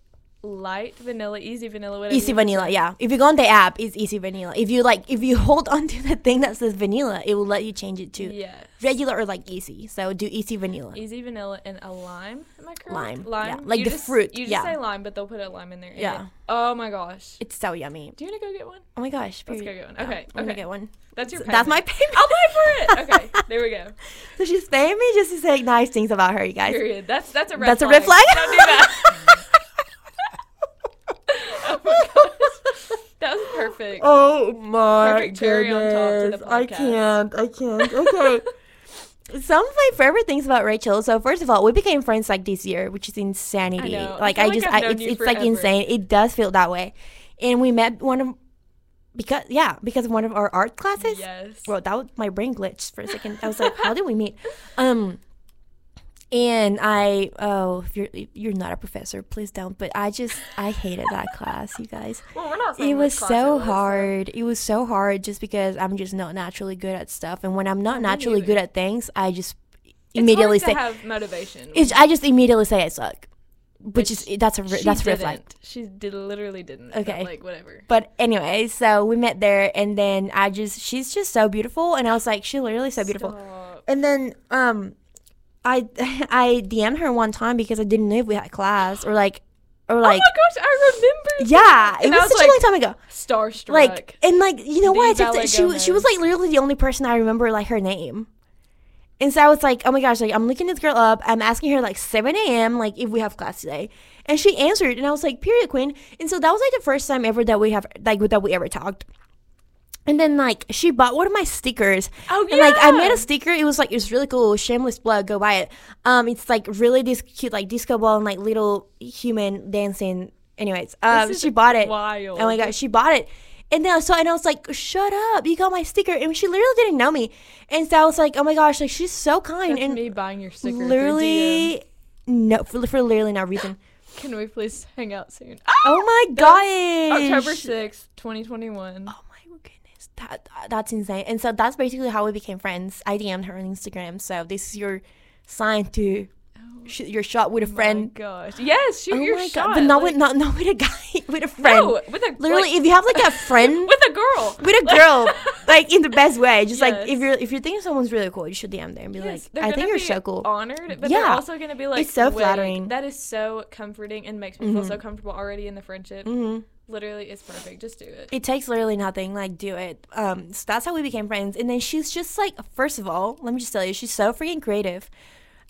light vanilla, easy vanilla, whatever. Easy vanilla, prefer. yeah. If you go on the app, it's easy vanilla. If you like, if you (laughs) hold on to the thing that says vanilla, it will let you change it to Yes. regular or like easy. So do easy vanilla. Easy vanilla and a lime. Am I correct? Lime, yeah. Lime. Like You the just- fruit, You just yeah. say lime, but they'll put a lime in there. Yeah. it- oh my gosh. It's so yummy. Do you want to go get one? Oh my gosh. Let's go get one. Yeah, Okay, I'm gonna get one. That's your. So that's my payment. payment. I'll pay for it. (laughs) Okay, there we go. So she's paying me just to say nice things about her, you guys. Period. That's that's a red. That's a flag. red flag? Don't do that. (laughs) (laughs) oh my gosh, that was perfect. Oh my Perfect cherry on top to the goodness. I can't. I can't. Okay. (laughs) Some of my favorite things about Rachel. So first of all, we became friends like this year, which is insanity. I know. I Like feel I, like just, I've I, it's, it's like insane. It does feel that way. And we met one of because yeah because of one of our art classes. Yes. Well, that was my brain glitched for a second. I was like, how did we meet? Um, and I oh if you're you're not a professor, please don't. But I just I hated that class, you guys well, we're not. it was so was, hard. It was so hard just because I'm just not naturally good at stuff, and when I'm not naturally good at things, I just It's immediately hard say have motivation. I just immediately say I suck, which is that's a that's a red didn't. flag. She did literally didn't. Okay. like whatever. But anyway, so we met there, and then I just she's just so beautiful, and I was like, she literally so beautiful. Stop. And then um, I (laughs) I DM'd her one time because I didn't know if we had class or like or like oh my gosh, I remember. yeah, it I was such like, a long time ago. Starstruck. like and like you know The what I texted, she was she was like literally the only person I remember like her name. And so I was like, oh my gosh, like I'm looking this girl up. I'm asking her like 7 a.m. like if we have class today, and she answered, and I was like, period, queen. And so that was like the first time ever that we have like that we ever talked. And then like she bought one of my stickers. Oh, And like I made a sticker. It was like it was really cool. Shameless plug. Go buy it. Um, it's like really this cute like disco ball and like little human dancing. Anyways, um, she bought it. wild. Oh my god, she bought it. And then I saw, and I was like, "Shut up! You got my sticker." And she literally didn't know me, and so I was like, "Oh my gosh, like she's so kind." That's and me buying your sticker. literally, no, for, for literally no reason. (laughs) Can we please hang out soon? Oh my gosh, October sixth, twenty twenty one. Oh my goodness, that that's insane. And so that's basically how we became friends. I DM'd her on Instagram. So this is your sign to sh- your shot with a friend. Gosh. Yes, shoot Oh your my shot. god, but not like- with not not with a guy, (laughs) with a friend. No, with a Literally, like, if you have like a (laughs) friend (laughs) with a girl. with a girl, like in the best way. Just like if you're if you're thinking someone's really cool, you should DM them and be Yes, like, I think you're so cool. Honored, but Yeah. they're also gonna be like, It's so flattering. That is so comforting and makes me feel so comfortable already in the friendship. hmm Literally, it's perfect. Just do it. It takes literally nothing. Like do it. Um, so that's how we became friends. And then she's just like, first of all, let me just tell you, she's so freaking creative.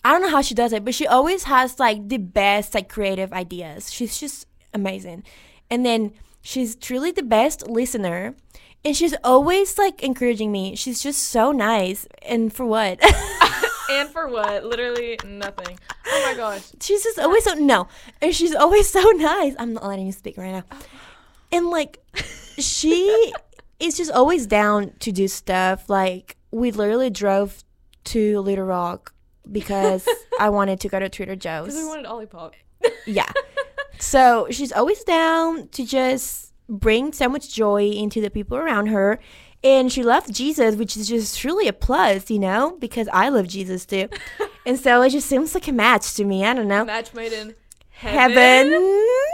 I don't know how she does it, but she always has like the best like creative ideas. She's just amazing. And then She's truly the best listener. And she's always like encouraging me. She's just so nice. And for what? (laughs) and for what? Literally nothing. Oh my gosh. she's just always so no. And she's always so nice. I'm not letting you speak right now. And like she (laughs) is just always down to do stuff. Like we literally drove to Little Rock because I wanted to go to Trader Joe's. Because we wanted Olipop. yeah. (laughs) So she's always down to just bring so much joy into the people around her. And she loves Jesus, which is just truly a plus, you know, because I love Jesus too. (laughs) and so it just seems like a match to me. I don't know. Match made in Heaven. heaven. Oh.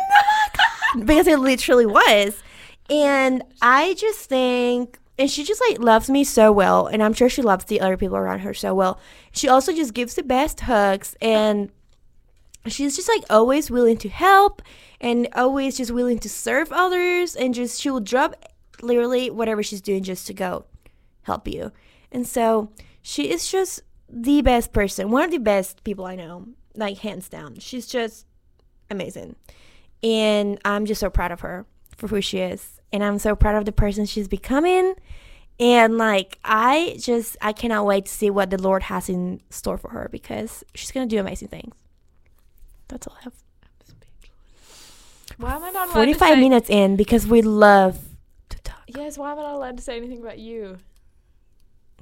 (laughs) Because it literally was. And I just think, and she just like loves me so well. And I'm sure she loves the other people around her so well. She also just gives the best hugs. And she's just like always willing to help and always just willing to serve others and just she will drop literally whatever she's doing just to go help you and so she is just the best person one of the best people i know like hands down she's just amazing and i'm just so proud of her for who she is and i'm so proud of the person she's becoming and like i just i cannot wait to see what the lord has in store for her because she's gonna do amazing things that's all I have. Why am I not allowed to 45 minutes in because we love to talk. Yes, why am I not allowed to say anything about you?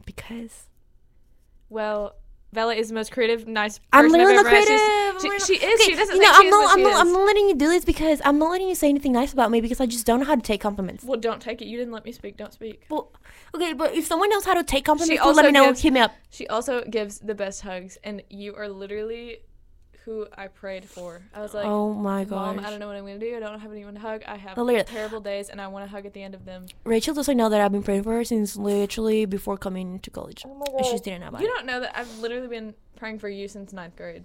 Because Well, Bella is the most creative, nice person I'm literally ever creative. She's- She, she is. Okay, She doesn't you know, I'm not, I'm, not, I'm not letting you do this because I'm not letting you say anything nice about me because I just don't know how to take compliments. Well, don't take it. You didn't let me speak. Don't speak. Well, okay, but if someone knows how to take compliments, She please let also me know. gives- Hit me up. She also gives the best hugs, and you are literally who I prayed for. I was like, oh my god, Mom, I don't know what I'm gonna do. I don't have anyone to hug. I have literally. terrible days, and I want to hug at the end of them. Rachel doesn't know that I've been praying for her since literally before coming to college. Oh my And she just didn't know about You it. don't know that I've literally been praying for you since ninth grade.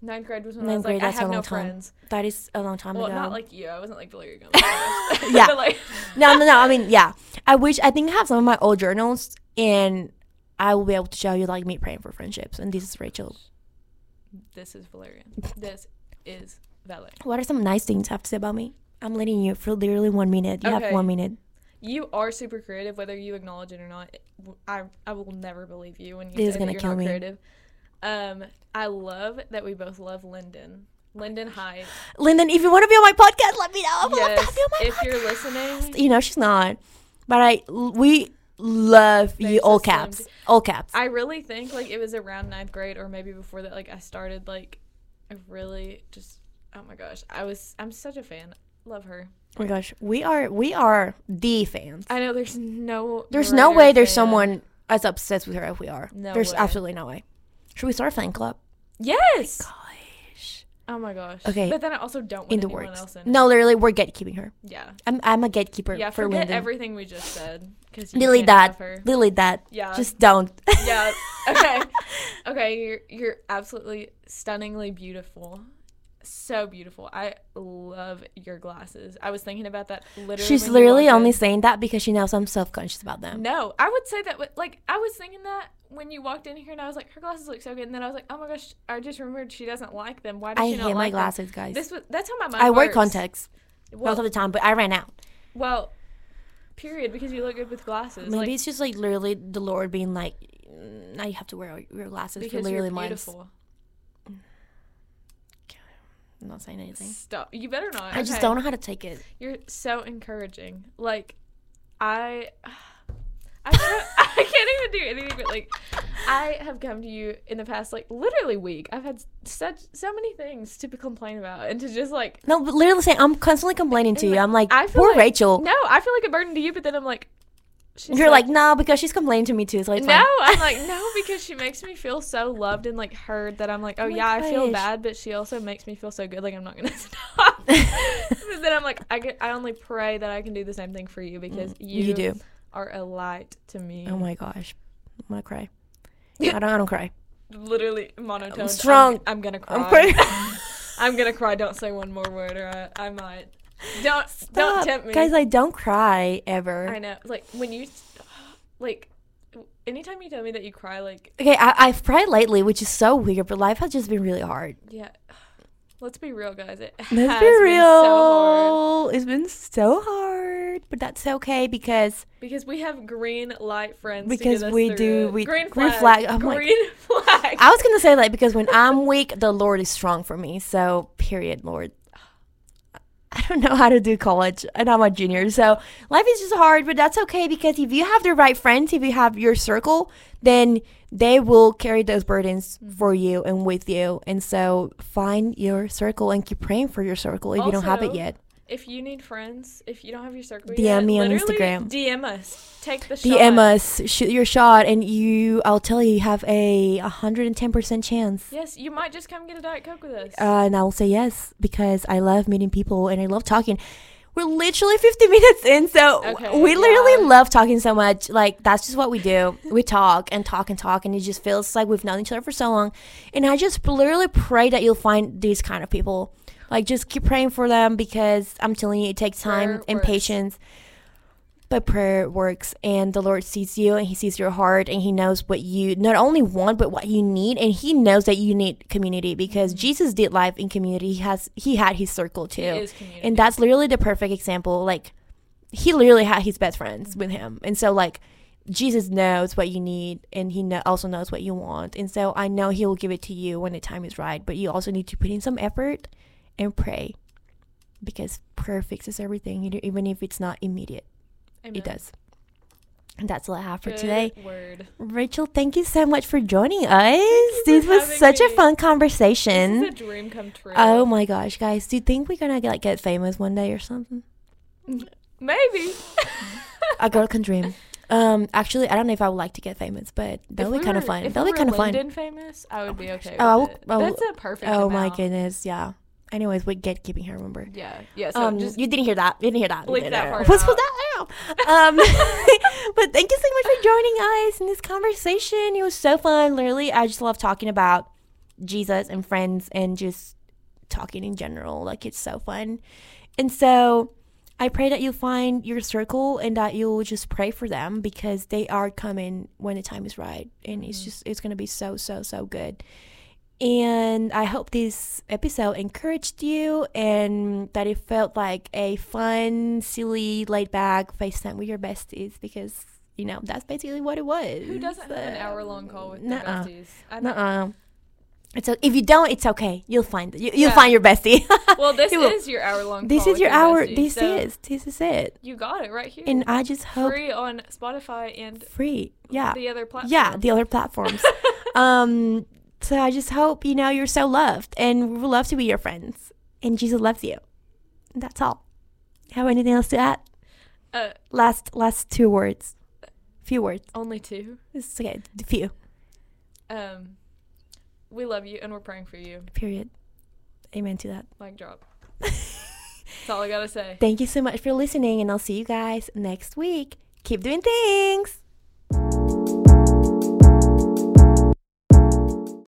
Ninth grade was when I Ninth was like, I that's a have no long time friends. That is a long time Well, ago. Well, not like you. I wasn't like Valeria Gomez. (laughs) (laughs) Yeah. but like, no, no, no. I mean, yeah. I wish I think I have some of my old journals, and I will be able to show you like me praying for friendships. And this is Rachel. This is Valeria. (laughs) This is Valeria. What are some nice things you have to say about me? I'm letting you for literally one minute. You Okay. have one minute. You are super creative, whether you acknowledge it or not. I I will never believe you when you This is say that you're kill not me. creative. Um, I love that we both love Lyndon. Lyndon Hyde. Lyndon, if you want to be on my podcast, let me know. I would love to Yes, have you on my if you're listening, you know she's not, but I we love you. All caps, ch- all caps. I really think like it was around ninth grade or maybe before that. Like I started like, I really just oh my gosh, I was I'm such a fan. Love her. oh my gosh, we are we are the fans. I know there's no There's no way there's someone as obsessed with her as we are. No there's way. absolutely no way. Should we start a fan club? Yes. Gosh, Oh my gosh. Okay. But then I also don't want in the anyone works. else in. No, literally, we're gatekeeping her. Yeah. I'm I'm a gatekeeper Yeah. for Forget everything we just said. Because Delete that. Delete that. Yeah. Just don't. yeah. Okay. (laughs) okay. You're you're absolutely stunningly beautiful. So beautiful. I love your glasses. I was thinking about that literally. She's literally only in. saying that because she knows I'm self conscious about them. No, I would say that. Like I was thinking that when you walked in here, and I was like, her glasses look so good, and then I was like, oh my gosh, I just remembered she doesn't like them. Why does I she hate not my like them? glasses, guys. This was that's how my mind I wear contacts Well, most of the time, but I ran out. well, period. Because you look good with glasses. Maybe like, it's just like literally the Lord being like, "Mm, now you have to wear your glasses for literally you're months. I'm not saying anything. Stop. You better not. I just okay? don't know how to take it. You're so encouraging. Like, I, I, can't, (laughs) I can't even do anything. But like, I have come to you in the past, like literally week. I've had such so many things to be complain about, and to just like, No, but literally saying I'm constantly complaining to you. like, I'm like, I feel poor like- Rachel. no, I feel like a burden to you. But then I'm like, she's You're like, no, because she's complaining to me too. So it's no, fine. I'm like, (laughs) no, because she makes me feel so loved and like heard that I'm like, oh, Oh yeah, I feel bad, but she also makes me feel so good. Like I'm not gonna (laughs) stop. (laughs) but then I'm like, I get, I only pray that I can do the same thing for you because you, Mm, you do. are a light to me. Oh my gosh, I'm gonna cry. I don't. I don't cry. Literally monotone. I'm strong. I'm, gonna cry. I'm. I'm gonna cry. Don't say one more word, or I, I might. Don't don't tempt me, guys. I don't cry ever. I know. Like when you, (sighs) like, anytime you tell me that you cry, like Okay, I, I've cried lately, which is so weird, but life has just been really hard. yeah. (sighs) Let's be real, guys. It Let's has be been real. so hard it's been so hard, but that's okay because because we have green light friends. Because we do- it. we- green green flag. flag, oh I'm like- green (laughs) flag. I was gonna say like because when I'm weak, the Lord is strong for me. So period, Lord. Don't know how to do college, and I'm a junior, so life is just hard. But that's okay because if you have the right friends, if you have your circle, then they will carry those burdens mm-hmm. for you and with you. And so find your circle and keep praying for your circle if you don't have it yet. If you need friends, if you don't have your circle DM yet, me on Instagram. DM us. Take the shot. DM us, shoot your shot, and you. I'll tell you, you have a 110 percent chance. Yes, you might just come get a diet coke with us. Uh, and I will say yes because I love meeting people and I love talking. We're literally 50 (laughs) minutes in, so Okay, we literally yeah. love talking so much. Like, that's just what we do. we talk and talk and talk, and it just feels like we've known each other for so long. And I just literally pray that you'll find these kind of people. Like, just keep praying for them because I'm telling you, it takes time Prayer and works. patience. But prayer works, and the Lord sees you, and He sees your heart, and He knows what you not only want, but what you need, and He knows that you need community because mm-hmm. Jesus did life in community. He has He had His circle too, It is community. and that's literally the perfect example. Like He literally had His best friends with Him, and so like Jesus knows what you need, and He know, also knows what you want, and so I know He will give it to you when the time is right. But you also need to put in some effort and pray because prayer fixes everything, even if it's not immediate. Amen. It does. And that's all I have for Good today. Word. Rachel, thank you so much for joining us. This was such a me. fun This conversation. is a dream come true. Oh my gosh, guys. Do you think we're gonna like get famous one day or something? Maybe. A girl can dream. Um, actually, I don't know if I would like to get famous, but that'll be kind of fun. If That'll we be kind of fun. Famous, I would be okay. Oh, I will- it. I That's a perfect. Oh my goodness, yeah. Anyways, we get keeping her remember. Yeah. Yeah. So um, just you didn't hear that. You didn't hear that. Bleep that part What's out. with that now? Um, (laughs) but thank you so much for joining us in this conversation. It was so fun. Literally, I just love talking about Jesus and friends and just talking in general. Like it's so fun. And so I pray that you'll find your circle and that you'll just pray for them because they are coming when the time is right. And it's Mhm. just it's gonna be so, so, so good. And I hope this episode encouraged you and that it felt like a fun, silly, laid back FaceTime with your besties because, you know, that's basically what it was. who doesn't have an hour long call with their nuh-uh. besties? I know. Nuh-uh. It's a, if you don't, it's okay. You'll find you, you'll Yeah. find your bestie. (laughs) Well, this (laughs) You is your hour long. this is with your hour. besties, This so is this is it. You got it right here. And I just hope free on Spotify and free. Yeah, the other platforms. yeah, the other platforms. (laughs) um, so I just hope you know you're so loved, and we would love to be your friends, and Jesus loves you. That's all. Have anything else to add? uh, Last last two words, few words. only two. It's okay. Few. Um, we love you and we're praying for you. Period. Amen to that. Mic drop. (laughs) That's all I gotta say. Thank you so much for listening, and I'll see you guys next week. Keep doing things.